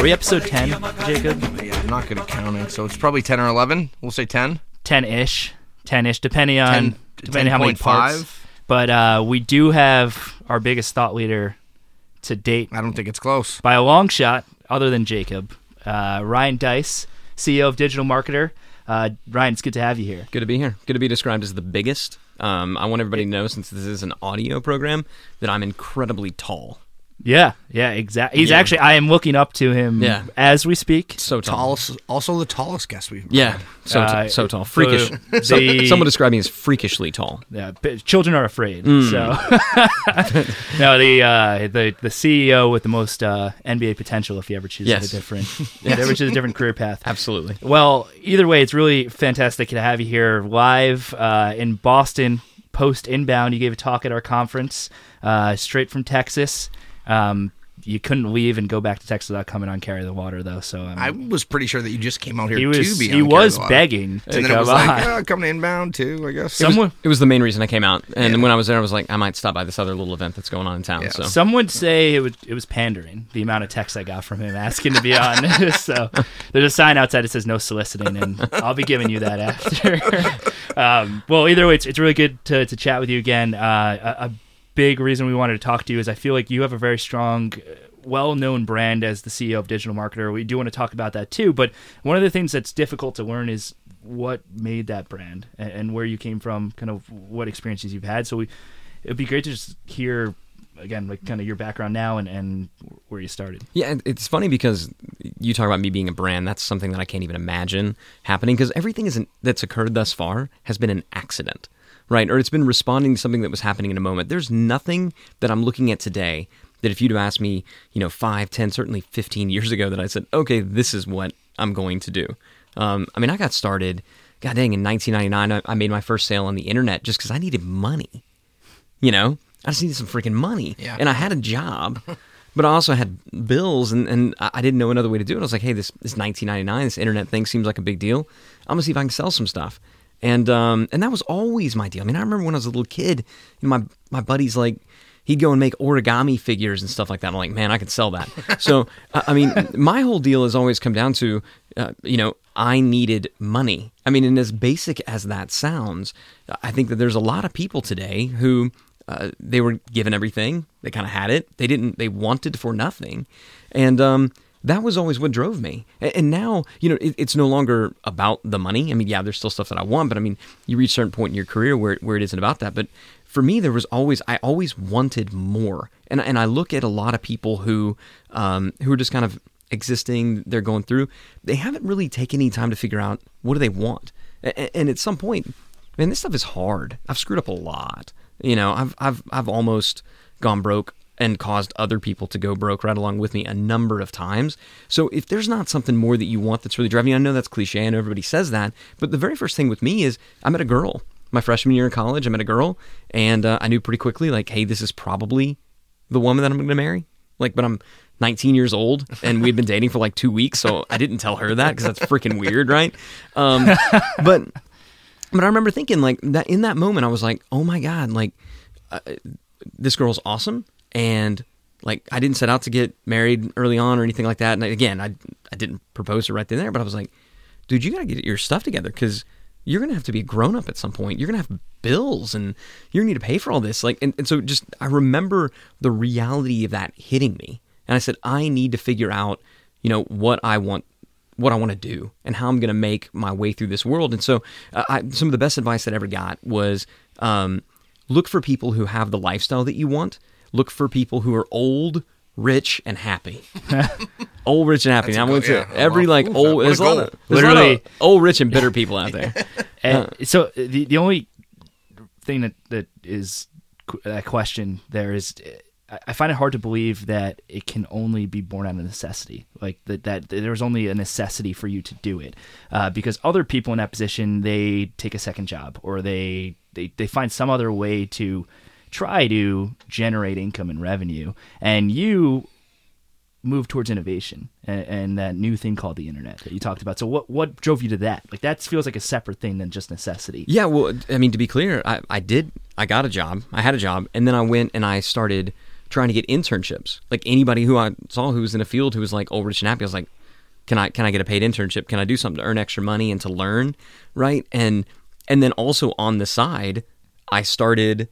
Just. Are we episode ten, Jacob? Yeah, I'm not good at counting, so it's probably 10 or 11. We'll say 10. Ten ish, ten ish, depending on 10 depending how many 10.5. parts. But uh, we do have our biggest thought leader to date I don't think it's close. by a long shot, other than Jacob. Uh, Ryan Deiss, CEO of Digital Marketer. Uh, Ryan, it's good to have you here. Good to be here. Good to be described as the biggest. Um, I want everybody to know, since this is an audio program, that I'm incredibly tall. Yeah, yeah, exactly. He's Yeah. actually. I am looking up to him Yeah. as we speak. So tall. Tallest, also the tallest guest we've Yeah, so Uh, so tall, freakish. the- So- the- someone described me as freakishly tall. Yeah, p- children are afraid. Mm. So, no, the uh, the the CEO with the most uh, NBA potential if he ever chooses Yes. a different, if he ever chooses a different career path. Absolutely. Well, either way, it's really fantastic to have you here live uh, in Boston. Post inbound, you gave a talk at our conference, uh, straight from Texas. Um, you couldn't leave and go back to Texas without coming on carry the water, though. So um, I was pretty sure that you just came out here he to was be he on was begging to And then it come was on. like, oh, come inbound too, I guess. Someone It was the main reason I came out, and Yeah. when I was there, I was like, I might stop by this other little event that's going on in town. Yeah. So Some would say it was it was pandering. The amount of texts I got from him asking to be on. so there's a sign outside that says no soliciting, and I'll be giving you that after. um, well, either way, it's, it's really good to, to chat with you again. Uh, a, a big reason we wanted to talk to you is I feel like you have a very strong. uh, Well-known brand as the CEO of Digital Marketer. We do want to talk about that too, but one of the things that's difficult to learn is what made that brand and, and where you came from, kind of what experiences you've had. So we, it'd be great to just hear again, like kind of your background now and, and where you started. Yeah, it's funny because you talk about me being a brand. That's something that I can't even imagine happening because everything isn't that's occurred thus far has been an accident, right? Or it's been responding to something that was happening in a moment. There's nothing that I'm looking at today that if you'd have asked me, you know, five, ten, certainly 15 years ago, that I said, okay, this is what I'm going to do. Um, I mean, I got started, god dang, in 1999, I, I made my first sale on the internet just because I needed money. You know, I just needed some freaking money. Yeah. And I had a job, but I also had bills, and, and I I didn't know another way to do it. I was like, hey, this this 1999, this internet thing seems like a big deal. I'm gonna see if I can sell some stuff. And um, and that was always my deal. I mean, I remember when I was a little kid, you know, my my buddies like. He'd go and make origami figures and stuff like that. I'm like, man, I could sell that. so, I I mean, my whole deal has always come down to, uh, you know, I needed money. I mean, and as basic as that sounds, I think that there's a lot of people today who uh, they were given everything. They kind of had it. They didn't. They wanted for nothing, and um, that was always what drove me. And now, you know, it, it's no longer about the money. I mean, yeah, there's still stuff that I want, but I mean, you reach a certain point in your career where where it isn't about that. But for me, there was always I always wanted more, and and I look at a lot of people who um, who are just kind of existing. They're going through. They haven't really taken any time to figure out what do they want. A- And at some point, man, this stuff is hard. I've screwed up a lot. You know, I've I've I've almost gone broke and caused other people to go broke right along with me a number of times. So if there's not something more that you want that's really driving you, I know that's cliche. I know everybody says that, but the very first thing with me is I met a girl. My freshman year in college, I met a girl, and uh, I knew pretty quickly, like, hey, this is probably the woman that I'm going to marry. Like, but I'm 19 years old, and we'd been dating for like two weeks, so I didn't tell her that because that's freaking weird, right? Um, but but I remember thinking like that in that moment, I was like, oh my god, like uh, this girl's awesome, and like I didn't set out to get married early on or anything like that. And again, I I didn't propose to right then there, but I was like, dude, you gotta get your stuff together because you're gonna have to be a grown up at some point. You're gonna have bills and you're gonna need to pay for all this. Like, and, and so just I remember the reality of that hitting me, and I said, I need to figure out, you know, what I want what I want to do and how I'm going to make my way through this world. And so, uh, I, some of the best advice that I ever got was um, look for people who have the lifestyle that you want. Look for people who are old, rich, and happy. old, rich, and happy. That's Now, a I went good- to every Well, like ooh, old. There's a lot of, there's a lot Literally. of old, rich, and bitter people out there. And so the the only thing that that is qu- that question there is. I- I find it hard to believe that it can only be born out of necessity. Like that, that there's only a necessity for you to do it, uh, because other people in that position they take a second job or they, they they find some other way to try to generate income and revenue, and you move towards innovation and, and that new thing called the internet that you talked about. So what what drove you to that? Like that feels like a separate thing than just necessity. Yeah, well, I mean, to be clear, I, I did, I got a job, I had a job, and then I went and I started trying to get internships. Like anybody who I saw who was in a field who was like, "Oh, rich and happy," I was like, "Can I can I get a paid internship? Can I do something to earn extra money and to learn?" Right? And and then also on the side, I started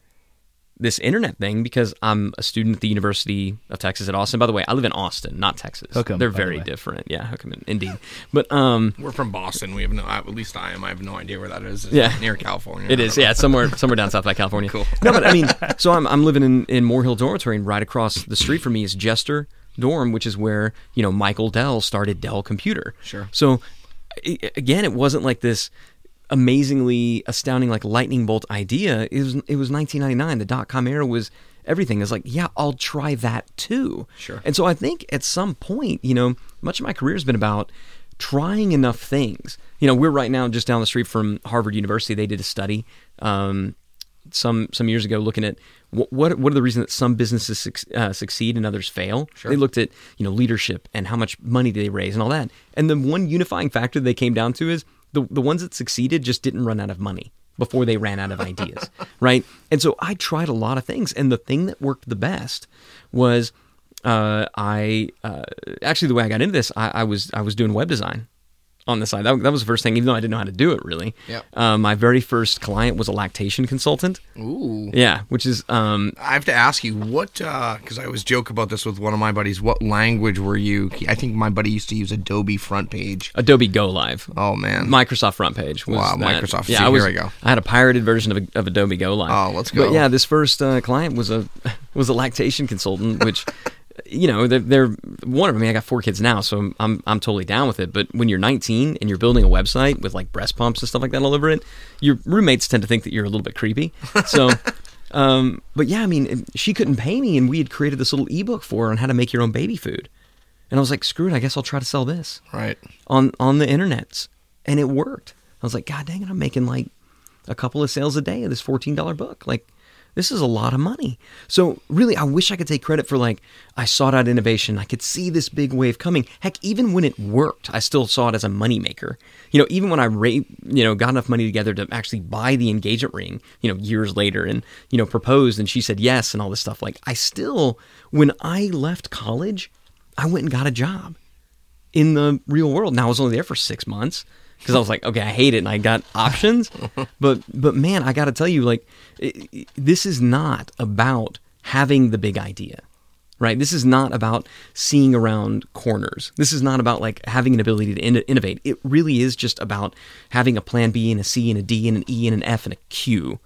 this internet thing because I'm a student at the University of Texas at Austin. By the way, I live in Austin, not Texas. Hook'em, They're by the very different. Yeah, Hook'em, indeed. But um, We're from Boston. We have no, at least I am. I have no idea where that is. It's Yeah. near California. It is, yeah, it's somewhere somewhere down south by California. Cool. No, but I mean, so I'm I'm living in in Moore Hill Dormitory, and right across the street from me is Jester Dorm, which is where you know Michael Dell started Dell Computer. Sure. So again, it wasn't like this amazingly astounding like lightning bolt idea. It was it was 1999. The dot com era was everything. It's like, yeah, I'll try that too. Sure. And so I think at some point, you know, much of my career has been about trying enough things. You know, we're right now just down the street from Harvard University. They did a study um, some some years ago looking at what what, what are the reasons that some businesses suc- uh, succeed and others fail. Sure. They looked at you know leadership and how much money do they raise and all that. And the one unifying factor they came down to is the the ones that succeeded just didn't run out of money before they ran out of ideas, right? And so I tried a lot of things, and the thing that worked the best was uh, I uh, actually the way I got into this, I, I was I was doing web design on the side. That, that was the first thing, even though I didn't know how to do it really. Yep. Um, my very first client was a lactation consultant. Ooh. Yeah, which is um, I have to ask you what, because I always joke about this with one of my buddies. What language were you? I think my buddy used to use Adobe FrontPage. Adobe Go Live. Oh man, Microsoft FrontPage. Was Wow, that. Microsoft. Yeah, See, I was, here I go. I had a pirated version of, of Adobe GoLive. Oh, let's go. But yeah, this first uh, client was a was a lactation consultant, which you know they're, they're one of them. I mean, I got four kids now, so I'm, I'm I'm totally down with it. But when you're 19 and you're building a website with like breast pumps and stuff like that all over it, your roommates tend to think that you're a little bit creepy. So. Um, but yeah, I mean, she couldn't pay me, and we had created this little ebook for her on how to make your own baby food. And I was like, screw it, I guess I'll try to sell this right. on on the internets, and it worked. I was like, God dang it, I'm making like a couple of sales a day of this fourteen dollar book. Like, this is a lot of money. So really, I wish I could take credit for like I sought out innovation. I could see this big wave coming. Heck, even when it worked, I still saw it as a moneymaker. You know, even when I ra- you know got enough money together to actually buy the engagement ring, you know, years later, and you know proposed, and she said yes, and all this stuff. Like, I still, when I left college, I went and got a job in the real world. Now I was only there for six months because I was like, okay, I hate it, and I got options. but but man, I got to tell you, like, i i this is not about having the big idea, right? This is not about seeing around corners. This is not about like having an ability to in- innovate. It really is just about having a plan B and a C and a D and an E and an F and a Q,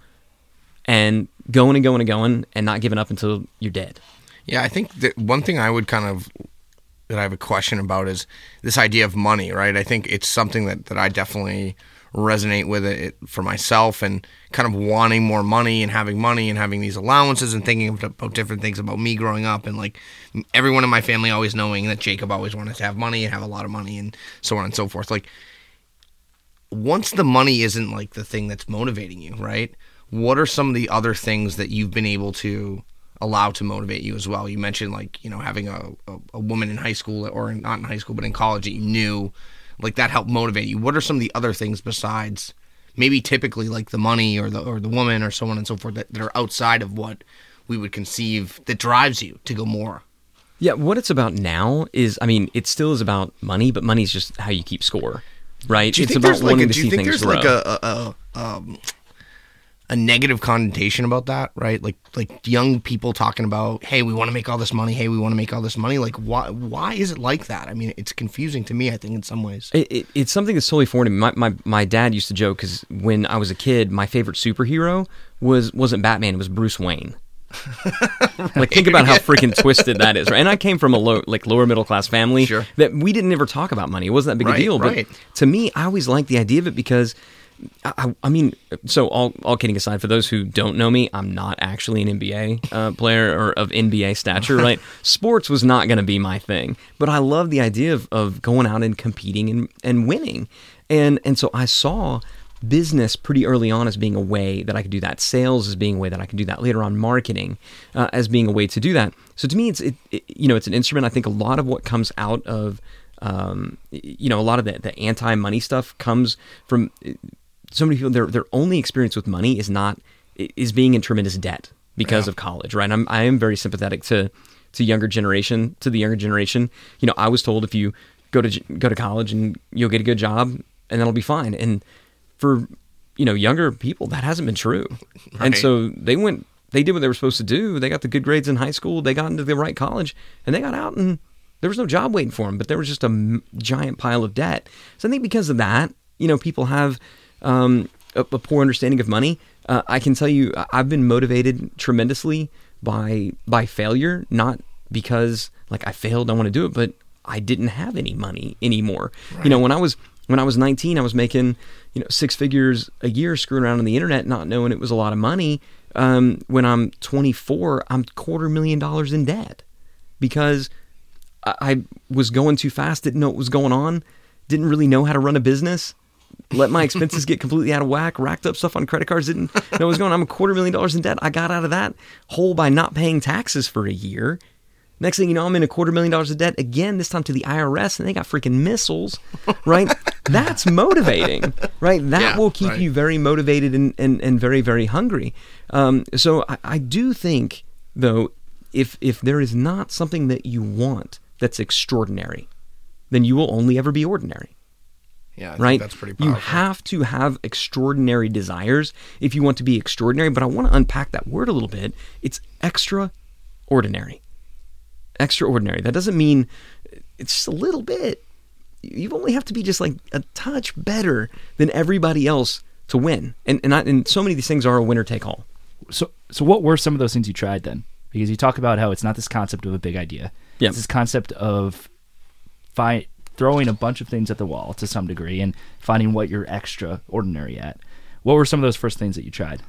and going and going and going, and not giving up until you're dead. Yeah, I think that one thing I would kind of that I have a question about is this idea of money, right? I think it's something that, that I definitely resonate with it for myself and kind of wanting more money and having money and having these allowances and thinking about different things about me growing up and like everyone in my family always knowing that Jacob always wanted to have money and have a lot of money and so on and so forth. Like once the money isn't like the thing that's motivating you, right? What are some of the other things that you've been able to allow to motivate you as well? You mentioned like, you know, having a, a, a woman in high school or not in high school, but in college that you knew, like that helped motivate you. What are some of the other things besides maybe typically like the money or the or the woman or so on and so forth that, that are outside of what we would conceive that drives you to go more? Yeah, what it's about now is, I mean, it still is about money, but money's just how you keep score, right? Do it's about like wanting a, to do see you think things there's grow. like a, a, a um a negative connotation about that, right? Like like young people talking about, hey, we want to make all this money. Hey, we want to make all this money. Like why why is it like that? I mean, it's confusing to me. I think in some ways. It, it, it's something that's totally foreign to me. My, my, my dad used to joke because when I was a kid, my favorite superhero was wasn't Batman; it was Bruce Wayne. like think about how freaking twisted that is, right? And I came from a low, like lower middle class family Sure. that we didn't ever talk about money. It wasn't that big Right, a deal. right. But to me, I always liked the idea of it because. I, I- mean, so all, all kidding aside, for those who don't know me, I'm not actually an NBA uh, player or of NBA stature, right? Sports was not going to be my thing, but I love the idea of, of going out and competing and, and winning. And, and so I saw business pretty early on as being a way that I could do that. Sales as being a way that I could do that. Later on, marketing uh, as being a way to do that. So to me, it's it, it, you know it's an instrument. I think a lot of what comes out of um, you know a lot of the, the anti money stuff comes from so many people. Their their only experience with money is not is being in tremendous debt because Yeah. of college, right? I'm I am very sympathetic to to younger generation, to the younger generation. You know, I was told if you go to go to college and you'll get a good job and that'll be fine. And for you know younger people, that hasn't been true. And so they went, they did what they were supposed to do. They got the good grades in high school. They got into the right college, and they got out and there was no job waiting for them. But there was just a m- giant pile of debt. So I think because of that, you know, people have um, a, a poor understanding of money. Uh, I can tell you, I've been motivated tremendously by by failure, not because like I failed, I want to do it, but I didn't have any money anymore. You know, when I was when I was 19, I was making you know six figures a year, screwing around on the internet, not knowing it was a lot of money. Um, when I'm 24, I'm quarter million dollars in debt because I, I was going too fast, didn't know what was going on, didn't really know how to run a business. Let my expenses get completely out of whack, racked up stuff on credit cards, didn't know what was going on. I'm a quarter million dollars in debt. I got out of that hole by not paying taxes for a year. Next thing you know, I'm in a quarter million dollars of debt again, this time to the IRS, and they got freaking missiles, right? That's motivating, right? That Yeah, will keep right. you very motivated and, and, and very, very hungry. Um, so I, I do think, though, if if there is not something that you want that's extraordinary, then you will only ever be ordinary Yeah, I think right? that's pretty you have to have extraordinary desires if you want to be extraordinary. But I want to unpack that word a little bit. It's extraordinary. Extraordinary. That doesn't mean it's just a little bit. You only have to be just like a touch better than everybody else to win. And and, I, and so many of these things are a winner take all. So, so what were some of those things you tried then? Because you talk about how it's not this concept of a big idea. Yeah. It's this concept of fi- throwing a bunch of things at the wall to some degree and finding what you're extraordinary at. What were some of those first things that you tried?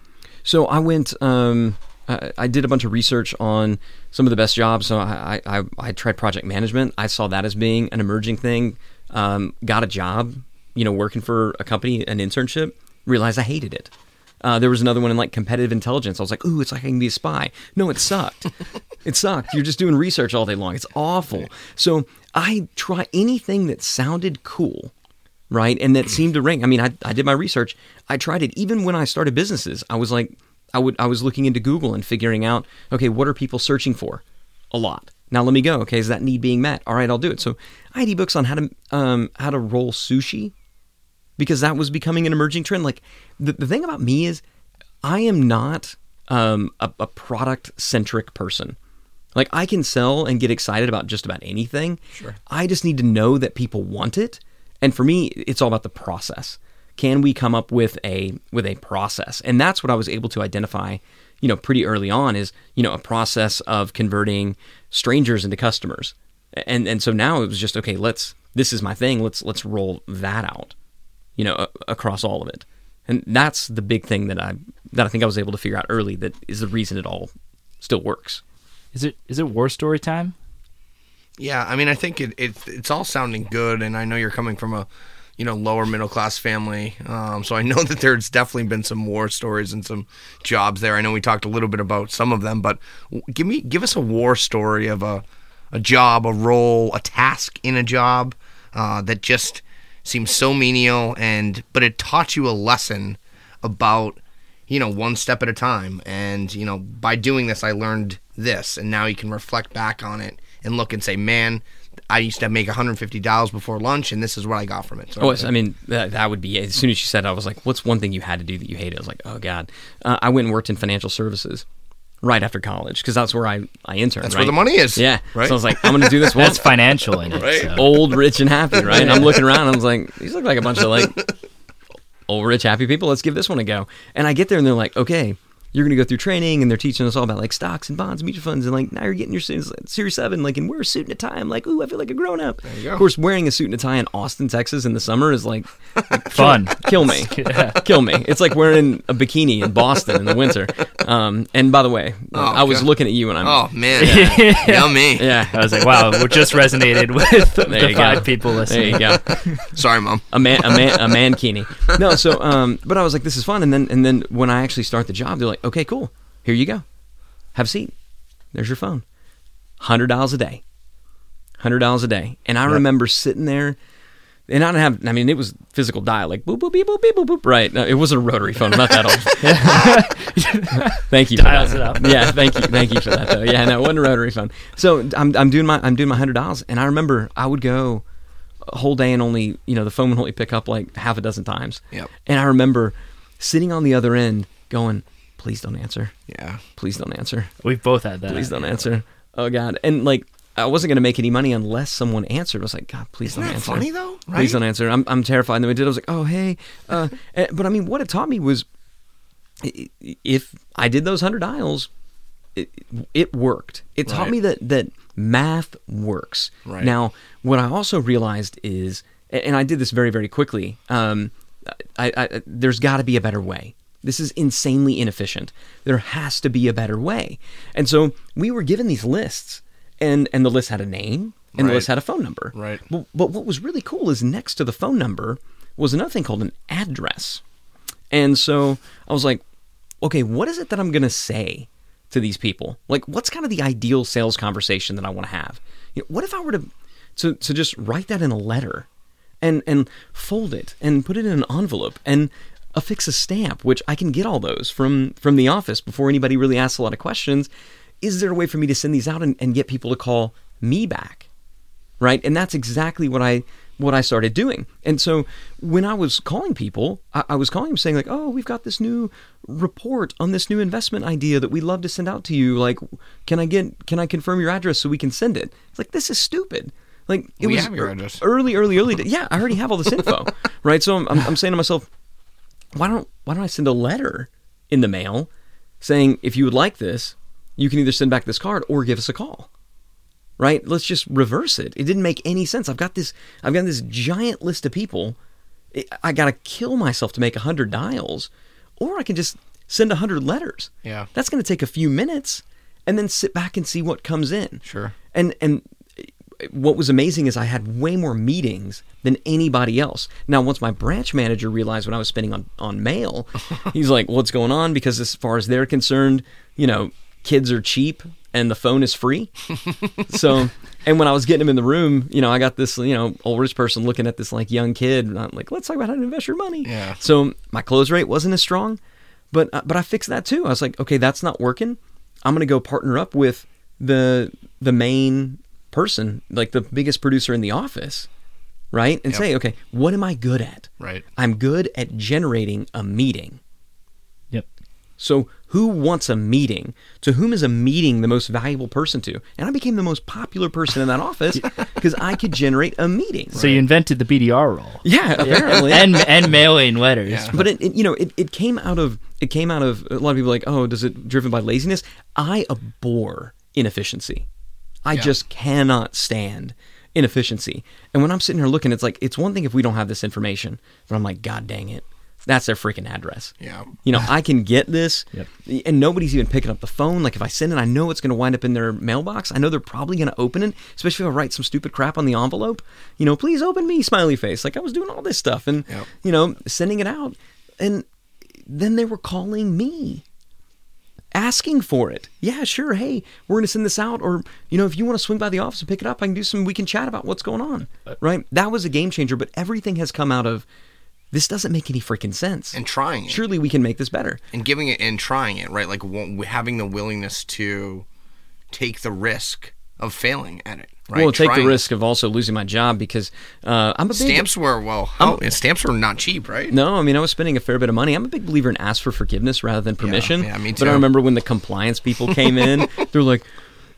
So I went. Um, I, I did a bunch of research on some of the best jobs. So I, I, I, tried project management. I saw that as being an emerging thing. Um, got a job, you know, working for a company, an internship. Realized I hated it. Uh, there was another one in like competitive intelligence. I was like, ooh, it's like I can be a spy. No, it sucked. it sucked. You're just doing research all day long. It's awful. So I try anything that sounded cool right? And that seemed to ring. I mean, I, I did my research. I tried it. Even when I started businesses, I was like, I would I was looking into Google and figuring out, okay, what are people searching for? A lot. Now let me go. Okay, is that need being met? All right, I'll do it. So I had ebooks on how to um, how to roll sushi because that was becoming an emerging trend. Like the, the thing about me is I am not um, a, a product centric person. Like I can sell and get excited about just about anything. Sure. I just need to know that people want it. And for me, it's all about the process. Can we come up with a with a process? And that's what I was able to identify, you know, pretty early on is, you know, a process of converting strangers into customers. And and so now it was just okay, let's this is my thing. Let's let's roll that out you know, a- across all of it. And that's the big thing that I that I think I was able to figure out early that is the reason it all still works. Is it is it war story time? Yeah, I mean, I think it, it it's all sounding good, and I know you're coming from a you know lower middle class family, um, so I know that there's definitely been some war stories and some jobs there. I know we talked a little bit about some of them, but give me give us a war story of a a job, a role, a task in a job uh, that just seems so menial, and but it taught you a lesson about you know one step at a time, and you know by doing this I learned this, and now you can reflect back on it and look and say, man, I used to make $150 before lunch, and this is what I got from it. So Oh, I mean, that, that would be as soon as you said, I was like, "What's one thing you had to do that you hated?" I was like, "Oh God!" Uh, I went and worked in financial services right after college because that's where I I interned. That's right? where the money is. Yeah, Right. So I was like, "I'm going to do this one. That's financial in it. Right. so. old, rich, and happy, right? And I'm looking around. and I was like, these look like a bunch of like old, rich, happy people. Let's give this one a go. And I get there, and they're like, okay, you're gonna go through training, and they're teaching us all about like stocks and bonds, mutual funds, and like now you're getting your Series Series Seven, like, and wear a suit and a tie. I'm like, ooh, I feel like a grown up. Of course, wearing a suit and a tie in Austin, Texas, in the summer is like Fun. kill me, kill me. It's like wearing a bikini in Boston in the winter. Um, and by the way, I was God. looking at you, and I'm Oh, man. Yeah. Yummy. yeah. I was like, wow, we just resonated with There the you five go. people There listening. you go. Sorry, Mom. a man a man a mankini. No, so um but I was like this is fun and then and then when I actually start the job they're like okay cool here you go have a seat there's your phone hundred dollars a day hundred dollars a day and I remember sitting there and I didn't have. I mean, it was physical dial, like boop boop beep boop beep boop boop. Right? No, it wasn't a rotary phone. I'm not that old. thank you. For Dials that. it up. Yeah, thank you, thank you for that. Though. Yeah, no, it wasn't a rotary phone. So I'm I'm doing my I'm doing my hundred dials, and I remember I would go a whole day and only you know the phone would only pick up like half a dozen times. Yep. And I remember sitting on the other end, going, "Please don't answer. Yeah. Please don't answer. We've both had that. Please don't answer. Oh God. And like I wasn't gonna make any money unless someone answered. I was like, God, please Isn't don't that answer. funny though? Right? Please don't answer. I'm I'm terrified. And then we did. I was like, oh hey. Uh, eh, but I mean, what it taught me was, i- i- if I did those hundred dials, it, it worked. It taught Right. me that that math works. Right. Now, what I also realized is, and I did this very very quickly. Um, I, I there's got to be a better way. This is insanely inefficient. There has to be a better way. And so we were given these lists, and and the list had a name, and the list had a phone number. Right. But, but what was really cool is next to the phone number was another thing called an address. And so I was like, okay, what is it that I'm going to say to these people? Like, what's kind of the ideal sales conversation that I want to have? You know, what if I were to, to, to just write that in a letter and, and fold it and put it in an envelope and affix a stamp, which I can get all those from, from the office before anybody really asks a lot of questions. Is there a way for me to send these out and, and get people to call me back? right? And that's exactly what i what i started doing. And so when i was calling people i, I was calling them saying like oh we've got this new report on this new investment idea that we'd love to send out to you. Like can i get can i confirm your address so we can send it? It's like this is stupid. Like it We was have your ear- early early early yeah i already have all this info right? So I'm, I'm, I'm saying to myself why don't why don't I send a letter in the mail saying if you would like this, you can either send back this card or give us a call. Right? Let's just reverse it. It didn't make any sense. I've got this I've got this giant list of people. I- got to kill myself to make 100 dials or I can just send 100 letters. Yeah. That's going to take a few minutes and then sit back and see what comes in. Sure. And and what was amazing is I had way more meetings than anybody else. Now, once my branch manager realized what I was spending on, on mail, he's like, What's going on? Because as far as they're concerned, you know, kids are cheap and the phone is free. so, and when I was getting him in the room, you know, I got this, you know, oldest person looking at this like young kid. And I'm like, Let's talk about how to invest your money. Yeah. So my close rate wasn't as strong, but uh, but I fixed that too. I was like, okay, that's not working. I'm gonna go partner up with the the main person, like the biggest producer in the office, right? And Yep. say, okay, what am I good at? Right. I'm good at generating a meeting. Yep. So who wants a meeting? To whom is a meeting the most valuable person to? And I became the most popular person in that office because I could generate a meeting. So you invented the BDR role. yeah, apparently. and and mailing letters. Yeah. but it, it you know it, it came out of it came out of a lot of people like oh does it driven by laziness i abhor inefficiency i Yeah. just cannot stand inefficiency and when i'm sitting here looking it's like it's one thing if we don't have this information but i'm like god dang it that's their freaking address Yeah. you know i can get this Yep. and nobody's even picking up the phone like if i send it i know it's going to wind up in their mailbox i know they're probably going to open it especially if i write some stupid crap on the envelope you know please open me smiley face like i was doing all this stuff and Yep. you know sending it out and then they were calling me asking for it. Yeah sure hey we're going to send this out or you know if you want to swing by the office and pick it up i can do some we can chat about what's going on right? That was a game changer but everything has come out of this doesn't make any freaking sense. And trying it. surely we can make this better. And giving it and trying it, right? Like having the willingness to take the risk of failing at it, right? well take the risk of also losing my job because uh, i'm a big Stamps were well, how, stamps were not cheap, right? No, I mean I was spending a fair bit of money. I'm a big believer in ask for forgiveness rather than permission. yeah, me too. But I remember when the compliance people came in, they're like,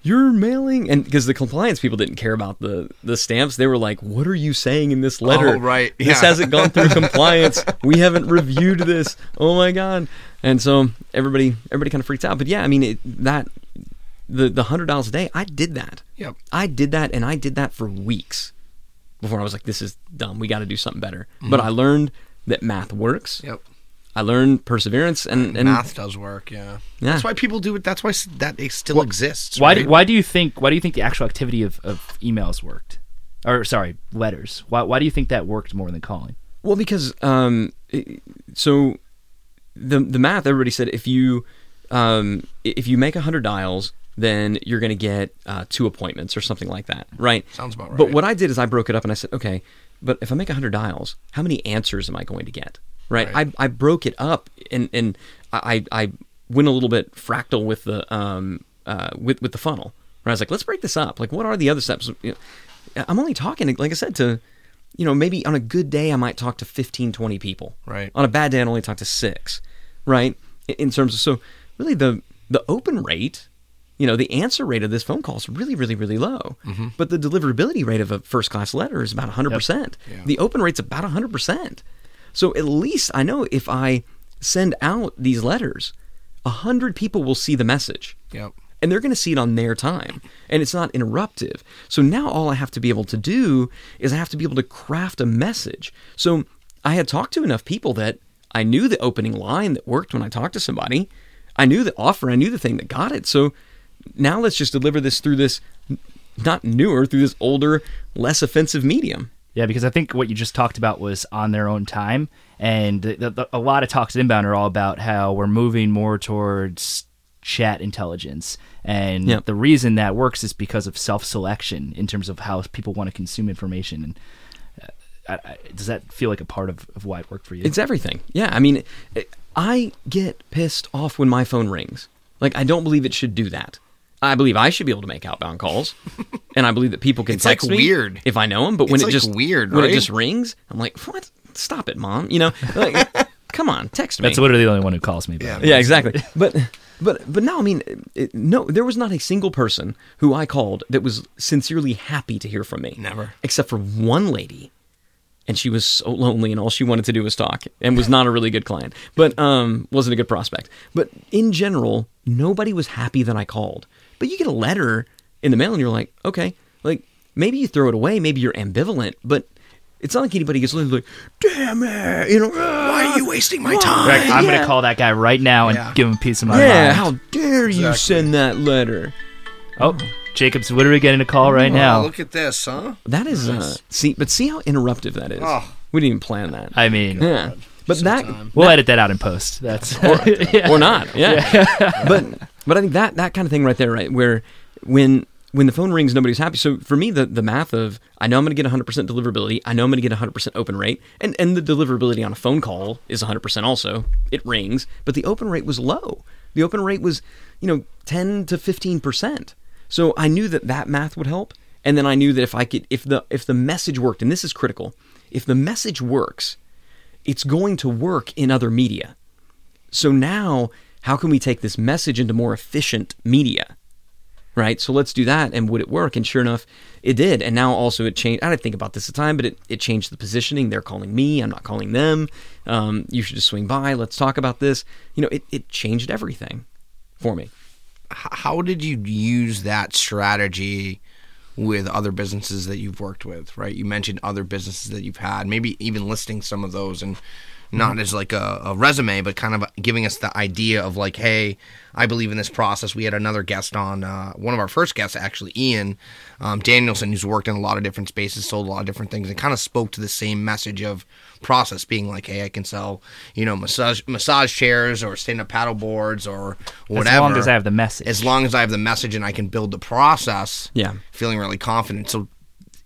"You're mailing," and because the compliance people didn't care about the the stamps, they were like, "What are you saying in this letter? Oh, right, This hasn't gone through compliance. we haven't reviewed this. Oh my god!" And so everybody everybody kind of freaked out. But yeah, I mean it, that the the hundred dollars a day, I did that. Yep. I did that, and I did that for weeks before I was like, "This is dumb. We got to do something better." But I learned that math works. Yep. I learned perseverance, and, and Math does work, yeah. Yeah. That's why people do it. That's why that it still exists. Why right? do, why do you think why do you think the actual activity of, of emails worked? Or sorry, letters. Why why do you think that worked more than calling? well, because um, it- so the the math everybody said if you um if you make hundred dials, then you're going to get uh, two appointments or something like that, right? Sounds about right. But what I did is I broke it up and I said, okay, but if I make 100 dials, how many answers am I going to get? Right. Right. I, I broke it up and, and I, I went a little bit fractal with the, um, uh, with, with the funnel. Where I was like, let's break this up. Like, what are the other steps? You know, I'm only talking, like I said, to, you know, maybe on a good day, I might talk to 15, 20 people. Right. On a bad day, I'd only talk to six. Right. In- In terms of, so really the, the open rate, you know, the answer rate of this phone call is really, really, really low. Mm-hmm. But the deliverability rate of a first class letter is about 100%. Yeah. The open rate's about 100%. So at least I know if I send out these letters, 100 people will see the message Yep. and they're going to see it on their time and it's not interruptive so now all i have to be able to do is i have to be able to craft a message so i had talked to enough people that i knew the opening line that worked when i talked to somebody i knew the offer i knew the thing that got it so now let's just deliver this through this not newer through this older less offensive medium Yeah, because I think what you just talked about was on their own time, and the, the, a lot of talks at Inbound are all about how we're moving more towards chat intelligence, and Yep. the reason that works is because of self-selection in terms of how people want to consume information. And uh, I, I, does that feel like a part of, of why it worked for you? It's everything. Yeah, I mean, I get pissed off when my phone rings. Like, I don't believe it should do that. I believe I should be able to make outbound calls, and I believe that people can It's, like, text me weird. if I know them. But when It's, it like, just weird, when right? it just rings, I'm like, what? Stop it, mom. You know, like, come on, text me. That's literally the only one who calls me. Yeah. But yeah, exactly. But but but no, I mean, it, no, there was not a single person who I called that was sincerely happy to hear from me. Never. except for one lady, and she was so lonely, and all she wanted to do was talk, and was not a really good client, but um, wasn't a good prospect. But in general, nobody was happy that I called. But you get a letter in the mail, and you're like, okay, like maybe you throw it away, maybe you're ambivalent, but. It's not like anybody gets like, damn it, you know. Why are you wasting my time? Greg, I'm Yeah. going to call that guy right now and Yeah. give him a piece of my Yeah, mind. how dare you Exactly. send that letter? Oh, Jacob's literally getting a call right now. Oh, look at this, huh? That is uh, Nice. see, but see how interruptive that is. Oh. We didn't even plan that. I mean, yeah, but that we'll edit that out in post. That's or not. Yeah. but but I think that that kind of thing right there, right, where when when the phone rings, nobody's happy. So for me, the the math of I know I'm going to get 100% deliverability, I know I'm going to get 100% open rate, and and the deliverability on a phone call is 100% also. It rings, but the open rate was low. The open rate was you know 10 to 15%. So I knew that that math would help, and then I knew that if I could, if the if the message worked, and this is critical, if the message works, it's going to work in other media. So now, how can we take this message into more efficient media? Right? So let's do that. And would it work? And sure enough, it did. And now also it changed. I didn't think about this at the time, but it, it changed the positioning. They're calling me. I'm not calling them. Um, you should just swing by. Let's talk about this. You know, it, it changed everything for me. How did you use that strategy with other businesses that you've worked with? Right, you mentioned other businesses that you've had, maybe even listing some of those and not as like a, a resume, but kind of giving us the idea of like, hey, I believe in this process. We had another guest on, uh, one of our first guests, actually, Ian um, Danielson, who's worked in a lot of different spaces, sold a lot of different things, and kind of spoke to the same message of process, being like, hey, I can sell, you know, massage massage chairs or stand up paddle boards or whatever. as long as I have the message. As long as I have the message and I can build the process, Yeah. feeling really confident. So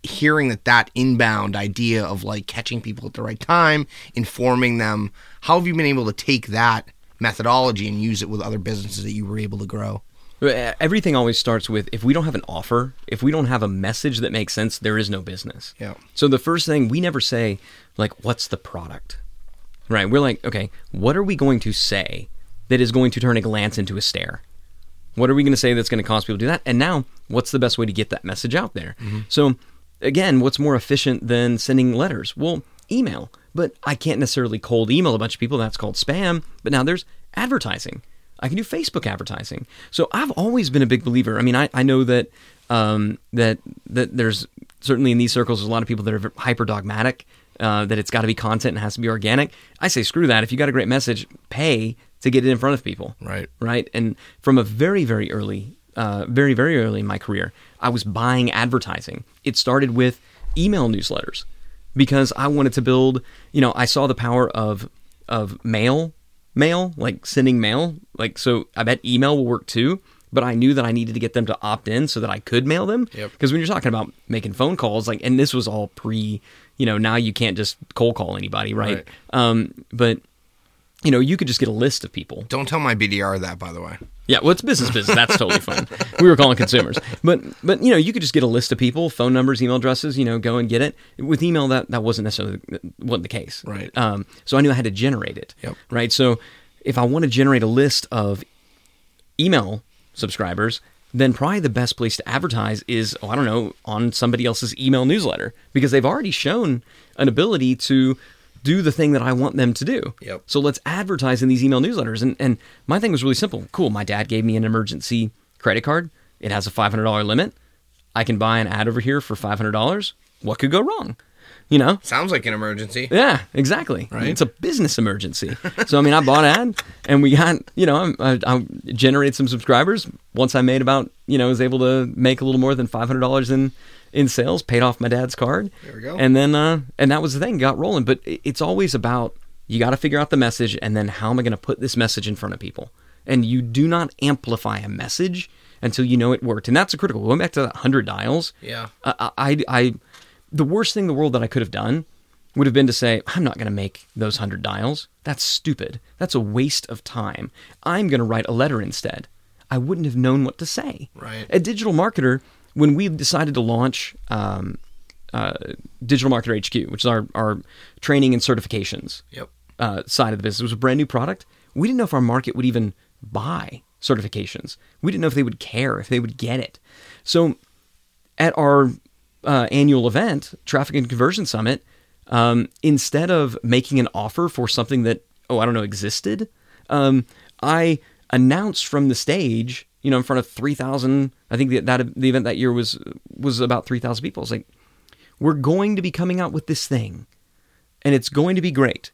hearing that that inbound idea of like catching people at the right time, informing them, how have you been able to take that methodology and use it with other businesses that you were able to grow? Everything always starts with if we don't have an offer, if we don't have a message that makes sense, there is no business. Yeah. So the first thing we never say, like, what's the product? Right. We're like, okay, what are we going to say that is going to turn a glance into a stare? What are we going to say that's going to cause people to do that? And now, what's the best way to get that message out there? Mm-hmm. So, again, what's more efficient than sending letters? Well, email. But I can't necessarily cold email a bunch of people. That's called spam. But now there's advertising. I can do Facebook advertising. So I've always been a big believer. I mean, I, I know that um, that that there's certainly in these circles there's a lot of people that are hyper dogmatic. Uh, that it's got to be content and has to be organic. I say screw that. If you got a great message, pay to get it in front of people. Right. Right. And from a very very early, uh, very very early in my career, I was buying advertising. It started with email newsletters because I wanted to build. You know, I saw the power of of mail, mail like sending mail. Like so, I bet email will work too. but I knew that I needed to get them to opt in so that I could mail them. Yep. Because when you're talking about making phone calls, like, and this was all pre, you know, now you can't just cold call anybody, right? Right. Um, but you know, you could just get a list of people. Don't tell my BDR that, by the way. Yeah, well, it's business business. That's totally fine. We were calling consumers, but but you know, you could just get a list of people, phone numbers, email addresses. You know, go and get it. With email, that that wasn't necessarily wasn't the case. Right. Um, so I knew I had to generate it. Yep. Right. So if I want to generate a list of email subscribers, then probably the best place to advertise is, oh, I don't know, on somebody else's email newsletter because they've already shown an ability to do the thing that I want them to do. Yep. So let's advertise in these email newsletters. And and my thing was really simple. Cool. My dad gave me an emergency credit card. It has a five hundred dollar limit. I can buy an ad over here for five hundred dollars. What could go wrong? You know? Sounds like an emergency. Yeah, exactly. Right. It's a business emergency. so I mean, I bought an ad, and we got you know I, I generated some subscribers. Once I made about you know was able to make a little more than five hundred dollars in in sales, paid off my dad's card. There we go. And then uh, and that was the thing, got rolling. But it's always about you got to figure out the message, and then how am I going to put this message in front of people? And you do not amplify a message until you know it worked, and that's a critical. Going back to that hundred dials. Yeah. I, I, I, the worst thing in the world that I could have done would have been to say, I'm not going to make those hundred dials. That's stupid. That's a waste of time. I'm going to write a letter instead. I wouldn't have known what to say. Right. A digital marketer, when we decided to launch um, uh, Digital Marketer HQ, which is our, our training and certifications Yep. uh, side of the business. It was a brand new product. We didn't know if our market would even buy certifications. We didn't know if they would care, if they would get it. So at our uh, annual event, Traffic and Conversion Summit, um, instead of making an offer for something that, oh, I don't know, existed, um, I announced from the stage, you know, in front of 3,000, I think that, that the event that year was was about 3,000 people. I was like, we're going to be coming out with this thing, and it's going to be great.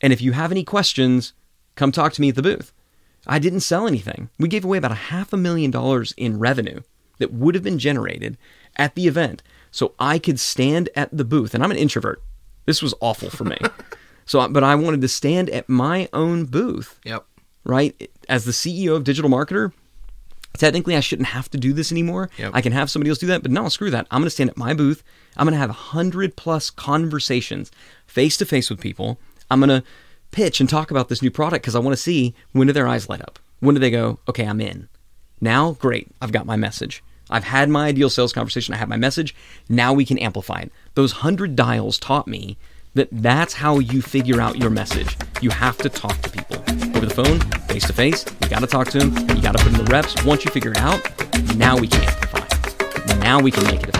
And if you have any questions, come talk to me at the booth. I didn't sell anything. We gave away about a half a million dollars in revenue that would have been generated at the event. So I could stand at the booth, and I'm an introvert. This was awful for me. so, but I wanted to stand at my own booth, Yep. Right? As the CEO of Digital Marketer, technically I shouldn't have to do this anymore. Yep. I can have somebody else do that, but no, screw that. I'm going to stand at my booth. I'm going to have 100 plus conversations face to face with people. I'm going to pitch and talk about this new product because I want to see when do their eyes light up? When do they go, okay, I'm in? Now, great, I've got my message. I've had my ideal sales conversation. I have my message. Now we can amplify it. Those 100 dials taught me that that's how you figure out your message. You have to talk to people over the phone, face to face. You got to talk to him. You got to put in the reps. Once you figure it out, now we can amplify. Now we can make it.